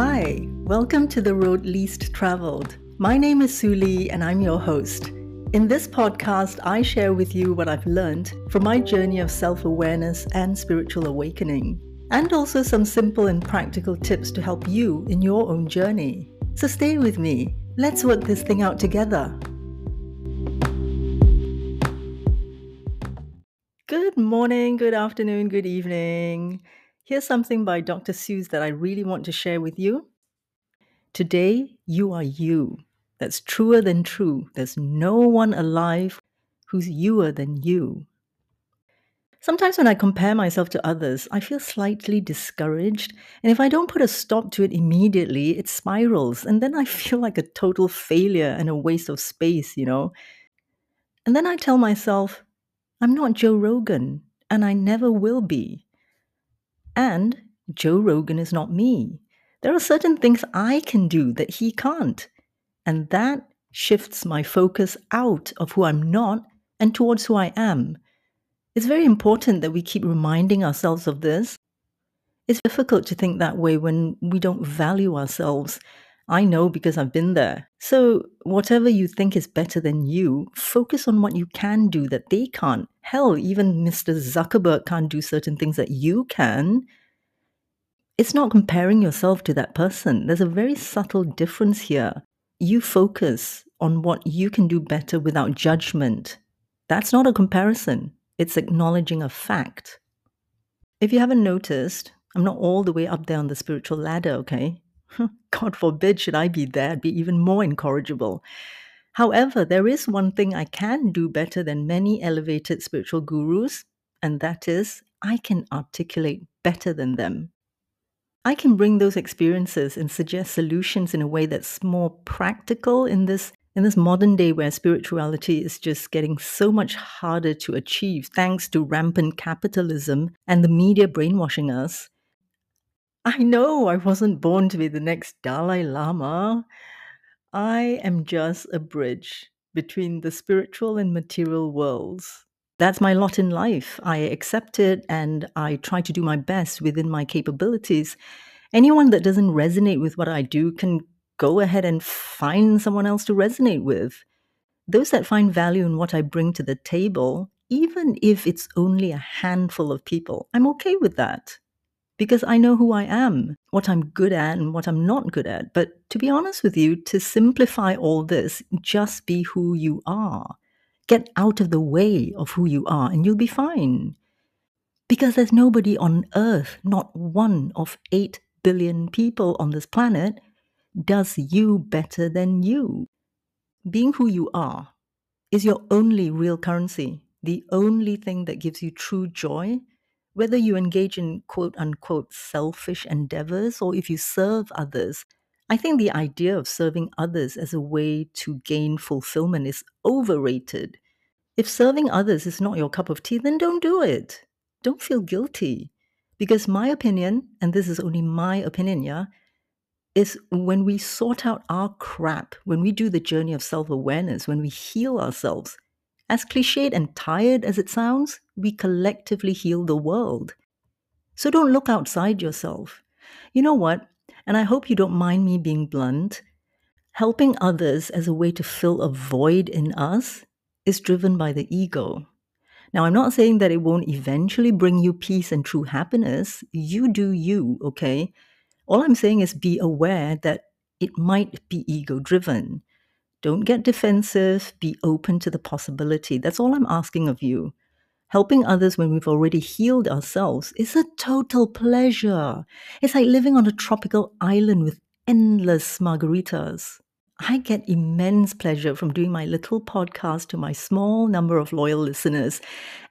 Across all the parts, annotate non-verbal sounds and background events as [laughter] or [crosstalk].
Hi, welcome to the road least traveled. My name is Suli and I'm your host. In this podcast, I share with you what I've learned from my journey of self awareness and spiritual awakening, and also some simple and practical tips to help you in your own journey. So stay with me. Let's work this thing out together. Good morning, good afternoon, good evening. Here's something by Dr. Seuss that I really want to share with you. Today, you are you. That's truer than true. There's no one alive who's youer than you. Sometimes when I compare myself to others, I feel slightly discouraged. And if I don't put a stop to it immediately, it spirals. And then I [laughs] feel like a total failure and a waste of space, you know? And then I tell myself, I'm not Joe Rogan, and I never will be. And Joe Rogan is not me. There are certain things I can do that he can't. And that shifts my focus out of who I'm not and towards who I am. It's very important that we keep reminding ourselves of this. It's difficult to think that way when we don't value ourselves. I know because I've been there. So, whatever you think is better than you, focus on what you can do that they can't. Hell, even Mr. Zuckerberg can't do certain things that you can. It's not comparing yourself to that person. There's a very subtle difference here. You focus on what you can do better without judgment. That's not a comparison, it's acknowledging a fact. If you haven't noticed, I'm not all the way up there on the spiritual ladder, okay? [laughs] God forbid should I be there, I'd be even more incorrigible. However, there is one thing I can do better than many elevated spiritual gurus, and that is I can articulate better than them. I can bring those experiences and suggest solutions in a way that's more practical in this in this modern day where spirituality is just getting so much harder to achieve thanks to rampant capitalism and the media brainwashing us. I know I wasn't born to be the next Dalai Lama. I am just a bridge between the spiritual and material worlds. That's my lot in life. I accept it and I try to do my best within my capabilities. Anyone that doesn't resonate with what I do can go ahead and find someone else to resonate with. Those that find value in what I bring to the table, even if it's only a handful of people, I'm okay with that because I know who I am, what I'm good at, and what I'm not good at. But to be honest with you, to simplify all this, just be who you are. Get out of the way of who you are, and you'll be fine. Because there's nobody on earth, not one of 8 billion people on this planet, does you better than you. Being who you are is your only real currency, the only thing that gives you true joy whether you engage in quote unquote selfish endeavors or if you serve others, I think the idea of serving others as a way to gain fulfillment is overrated. If serving others is not your cup of tea, then don't do it. Don't feel guilty. Because my opinion, and this is only my opinion, yeah, is when we sort out our crap, when we do the journey of self awareness, when we heal ourselves, as cliched and tired as it sounds, we collectively heal the world. So don't look outside yourself. You know what? And I hope you don't mind me being blunt. Helping others as a way to fill a void in us is driven by the ego. Now, I'm not saying that it won't eventually bring you peace and true happiness. You do you, okay? All I'm saying is be aware that it might be ego driven. Don't get defensive, be open to the possibility. That's all I'm asking of you. Helping others when we've already healed ourselves is a total pleasure. It's like living on a tropical island with endless margaritas. I get immense pleasure from doing my little podcast to my small number of loyal listeners.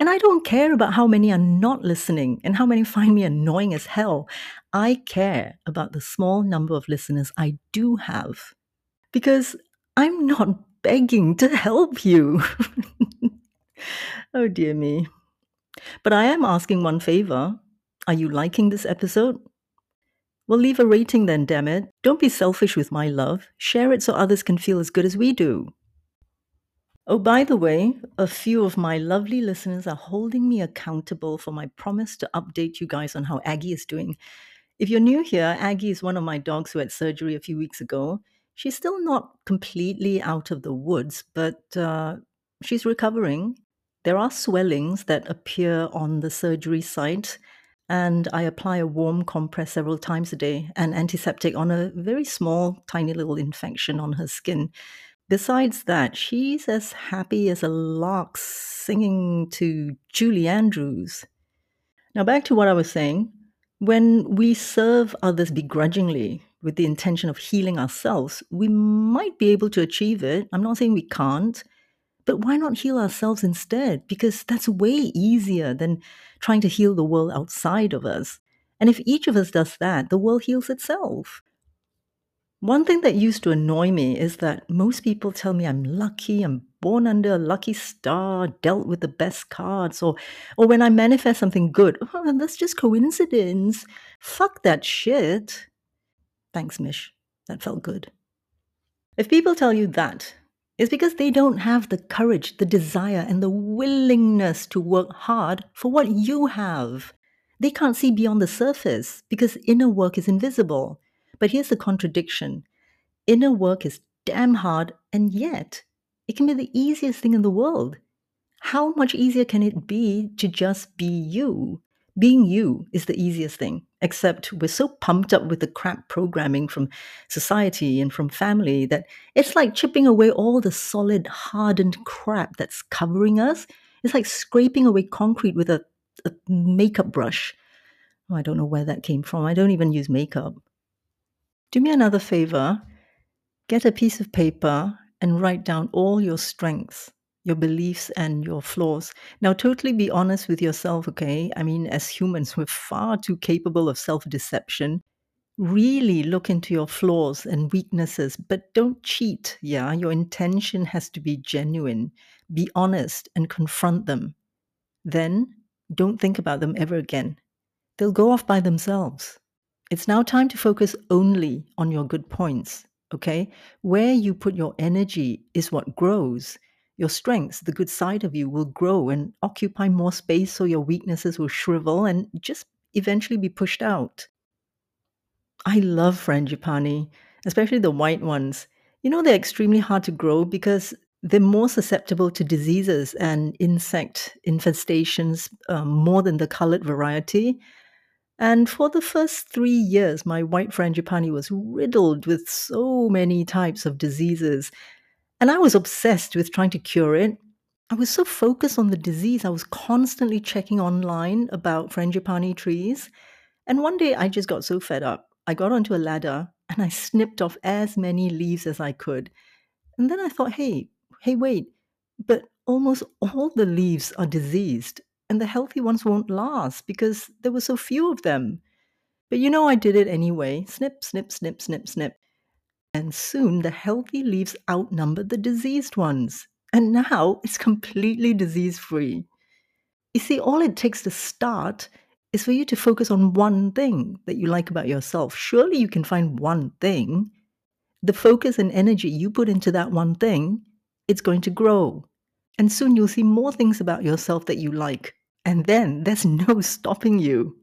And I don't care about how many are not listening and how many find me annoying as hell. I care about the small number of listeners I do have. Because I'm not begging to help you. [laughs] oh, dear me. But I am asking one favor. Are you liking this episode? Well, leave a rating then, damn it. Don't be selfish with my love. Share it so others can feel as good as we do. Oh, by the way, a few of my lovely listeners are holding me accountable for my promise to update you guys on how Aggie is doing. If you're new here, Aggie is one of my dogs who had surgery a few weeks ago. She's still not completely out of the woods, but uh, she's recovering. There are swellings that appear on the surgery site, and I apply a warm compress several times a day and antiseptic on a very small, tiny little infection on her skin. Besides that, she's as happy as a lark singing to Julie Andrews. Now, back to what I was saying. When we serve others begrudgingly with the intention of healing ourselves, we might be able to achieve it. I'm not saying we can't, but why not heal ourselves instead? Because that's way easier than trying to heal the world outside of us. And if each of us does that, the world heals itself. One thing that used to annoy me is that most people tell me I'm lucky, I'm born under a lucky star, dealt with the best cards, or or when I manifest something good, [laughs] oh, that's just coincidence. Fuck that shit. Thanks, Mish. That felt good. If people tell you that, it's because they don't have the courage, the desire, and the willingness to work hard for what you have. They can't see beyond the surface because inner work is invisible. But here's the contradiction inner work is damn hard, and yet it can be the easiest thing in the world. How much easier can it be to just be you? Being you is the easiest thing, except we're so pumped up with the crap programming from society and from family that it's like chipping away all the solid, hardened crap that's covering us. It's like scraping away concrete with a, a makeup brush. Oh, I don't know where that came from. I don't even use makeup. Do me another favor get a piece of paper and write down all your strengths, your beliefs, and your flaws. Now, totally be honest with yourself, okay? I mean, as humans, we're far too capable of self deception. Really look into your flaws and weaknesses, but don't cheat. Yeah, your intention has to be genuine. Be honest and confront them. Then don't think about them ever again. They'll go off by themselves. It's now time to focus only on your good points, okay? Where you put your energy is what grows. Your strengths, the good side of you, will grow and occupy more space so your weaknesses will shrivel and just eventually be pushed out. I love frangipani, especially the white ones. You know, they're extremely hard to grow because they're more susceptible to diseases and insect infestations um, more than the colored variety. And for the first three years, my white frangipani was riddled with so many types of diseases. And I was obsessed with trying to cure it. I was so focused on the disease, I was constantly checking online about frangipani trees. And one day I just got so fed up. I got onto a ladder and I snipped off as many leaves as I could. And then I thought, hey, hey, wait, but almost all the leaves are diseased and the healthy ones won't last because there were so few of them. But you know, I did it anyway snip, snip, snip, snip, snip. And soon the healthy leaves outnumbered the diseased ones. And now it's completely disease free. You see, all it takes to start is for you to focus on one thing that you like about yourself. Surely you can find one thing. The focus and energy you put into that one thing, it's going to grow. And soon you'll see more things about yourself that you like. And then there's [laughs] no stopping you.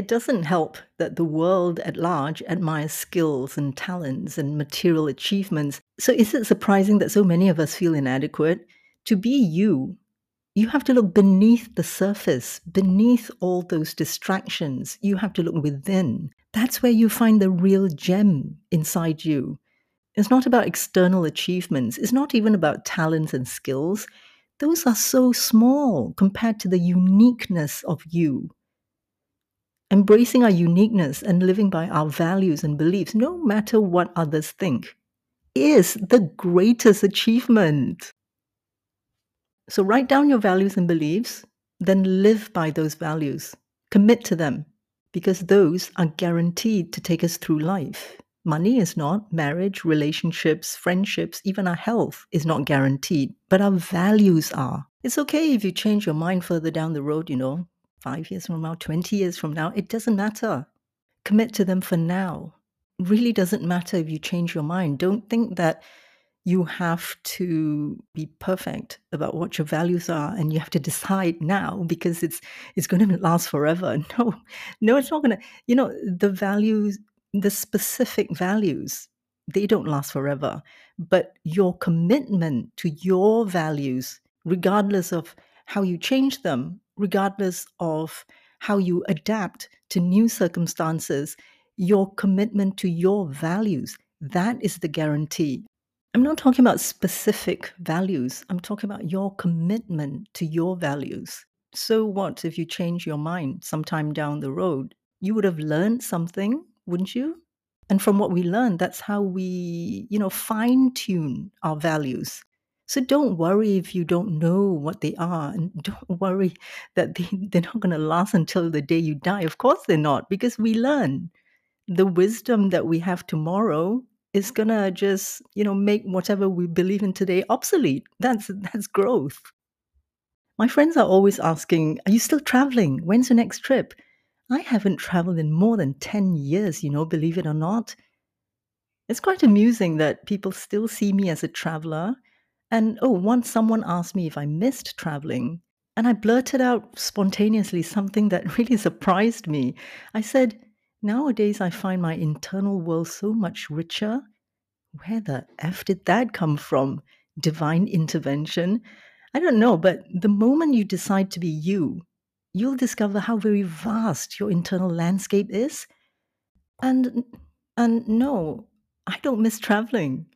It doesn't help that the world at large admires skills and talents and material achievements. So is it surprising that so many of us feel inadequate? To be you, you have to look beneath the surface, beneath all those distractions. You have to look within. That's where you find the real gem inside you. It's not about external achievements. It's not even about talents and skills. Those are so small compared to the uniqueness of you. Embracing our uniqueness and living by our values and beliefs, no matter what others think, is the greatest achievement. So write down your values and beliefs, then live by those values. Commit to them, because those are guaranteed to take us through life. Money is not, marriage, relationships, friendships, even our health is not guaranteed, but our values are. It's okay if you change your mind further down the road, you know, five years from now, 20 years from now, it doesn't matter. Commit to them for now. Really doesn't matter if you change your mind. Don't think that you have to be perfect about what your values are and you have to decide now because it's it's going [laughs] to last forever [laughs] no no it's not going to you know the values the specific values they don't last forever but your commitment to your values regardless of how you change them regardless of how you adapt to new circumstances your commitment to your values that is the guarantee I'm not talking about specific values. I'm talking about your commitment to your values. So, what if you change your mind sometime down the road? You would have learned something, wouldn't you? And from what we learned, that's how we, you know, fine tune our values. So don't worry if you don't know what they are. And [laughs] don't worry that they, they're not going to last until the day you die. Of course they're not, because we learn. The wisdom that we have tomorrow is gonna just you know make whatever we believe in today obsolete that's that's growth my friends are always asking are you still traveling when's your next trip i haven't traveled in more than 10 years you know believe it or not it's quite amusing that people still see me as a traveler and oh once someone asked me if i missed traveling and i blurted out spontaneously something that [laughs] really surprised me i said Nowadays, I find my internal world so much richer. Where the F did that come from? Divine intervention? I don't know, but the moment you decide to be you, you'll discover how very vast your internal landscape is. And and no, I don't miss traveling.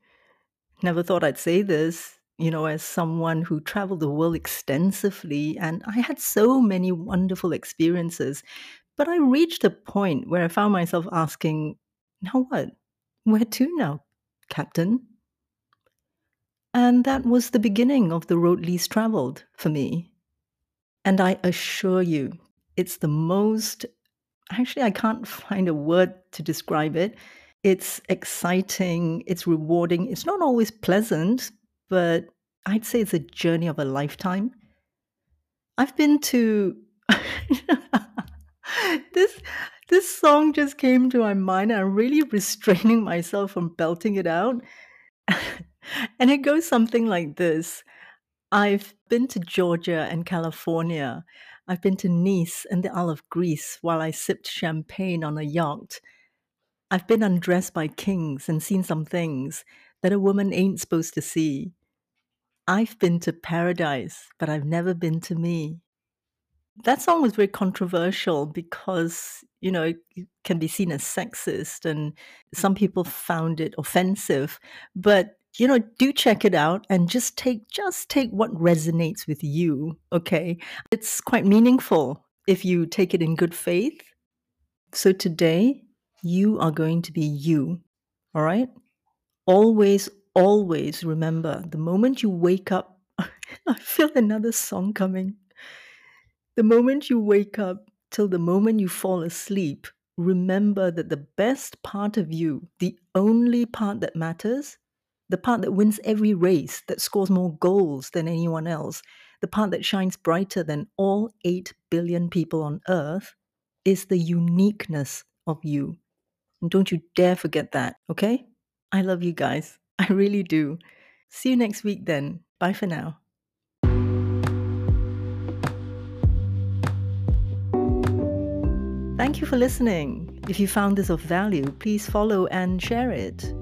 Never thought I'd say this, you know, as someone who traveled the world extensively and I had so many wonderful experiences. But I reached a point where I found myself asking, now what? Where to now, Captain? And that was the beginning of the road least traveled for me. And I assure you, it's the most, actually, I can't find a word to describe it. It's exciting, it's rewarding, it's not always pleasant, but I'd say it's a journey of a lifetime. I've been to [laughs] this this song just came to my mind. I'm really restraining myself from belting it out. [laughs] and it goes something like this I've been to Georgia and California. I've been to Nice and the Isle of Greece while I sipped champagne on a yacht. I've been undressed by kings and seen some things that a woman ain't supposed to see. I've been to paradise, but I've never been to me. That song was very controversial because you know it can be seen as sexist and some people found it offensive. But you know do check it out and just take just take what resonates with you okay? It's quite meaningful if you take it in good faith. So today you are going to be you all right? Always always remember the moment you wake up [laughs] i feel another song coming the moment you wake up till the moment you fall asleep, remember that the best part of you, the only part that matters, the part that wins every race, that scores more goals than anyone else, the part that shines brighter than all 8 billion people on earth, is the uniqueness of you. And don't you dare forget that, okay? I love you guys. [laughs] I really do. See you next week then. Bye for now. Thank you for listening. If you found this of value, please follow and share it.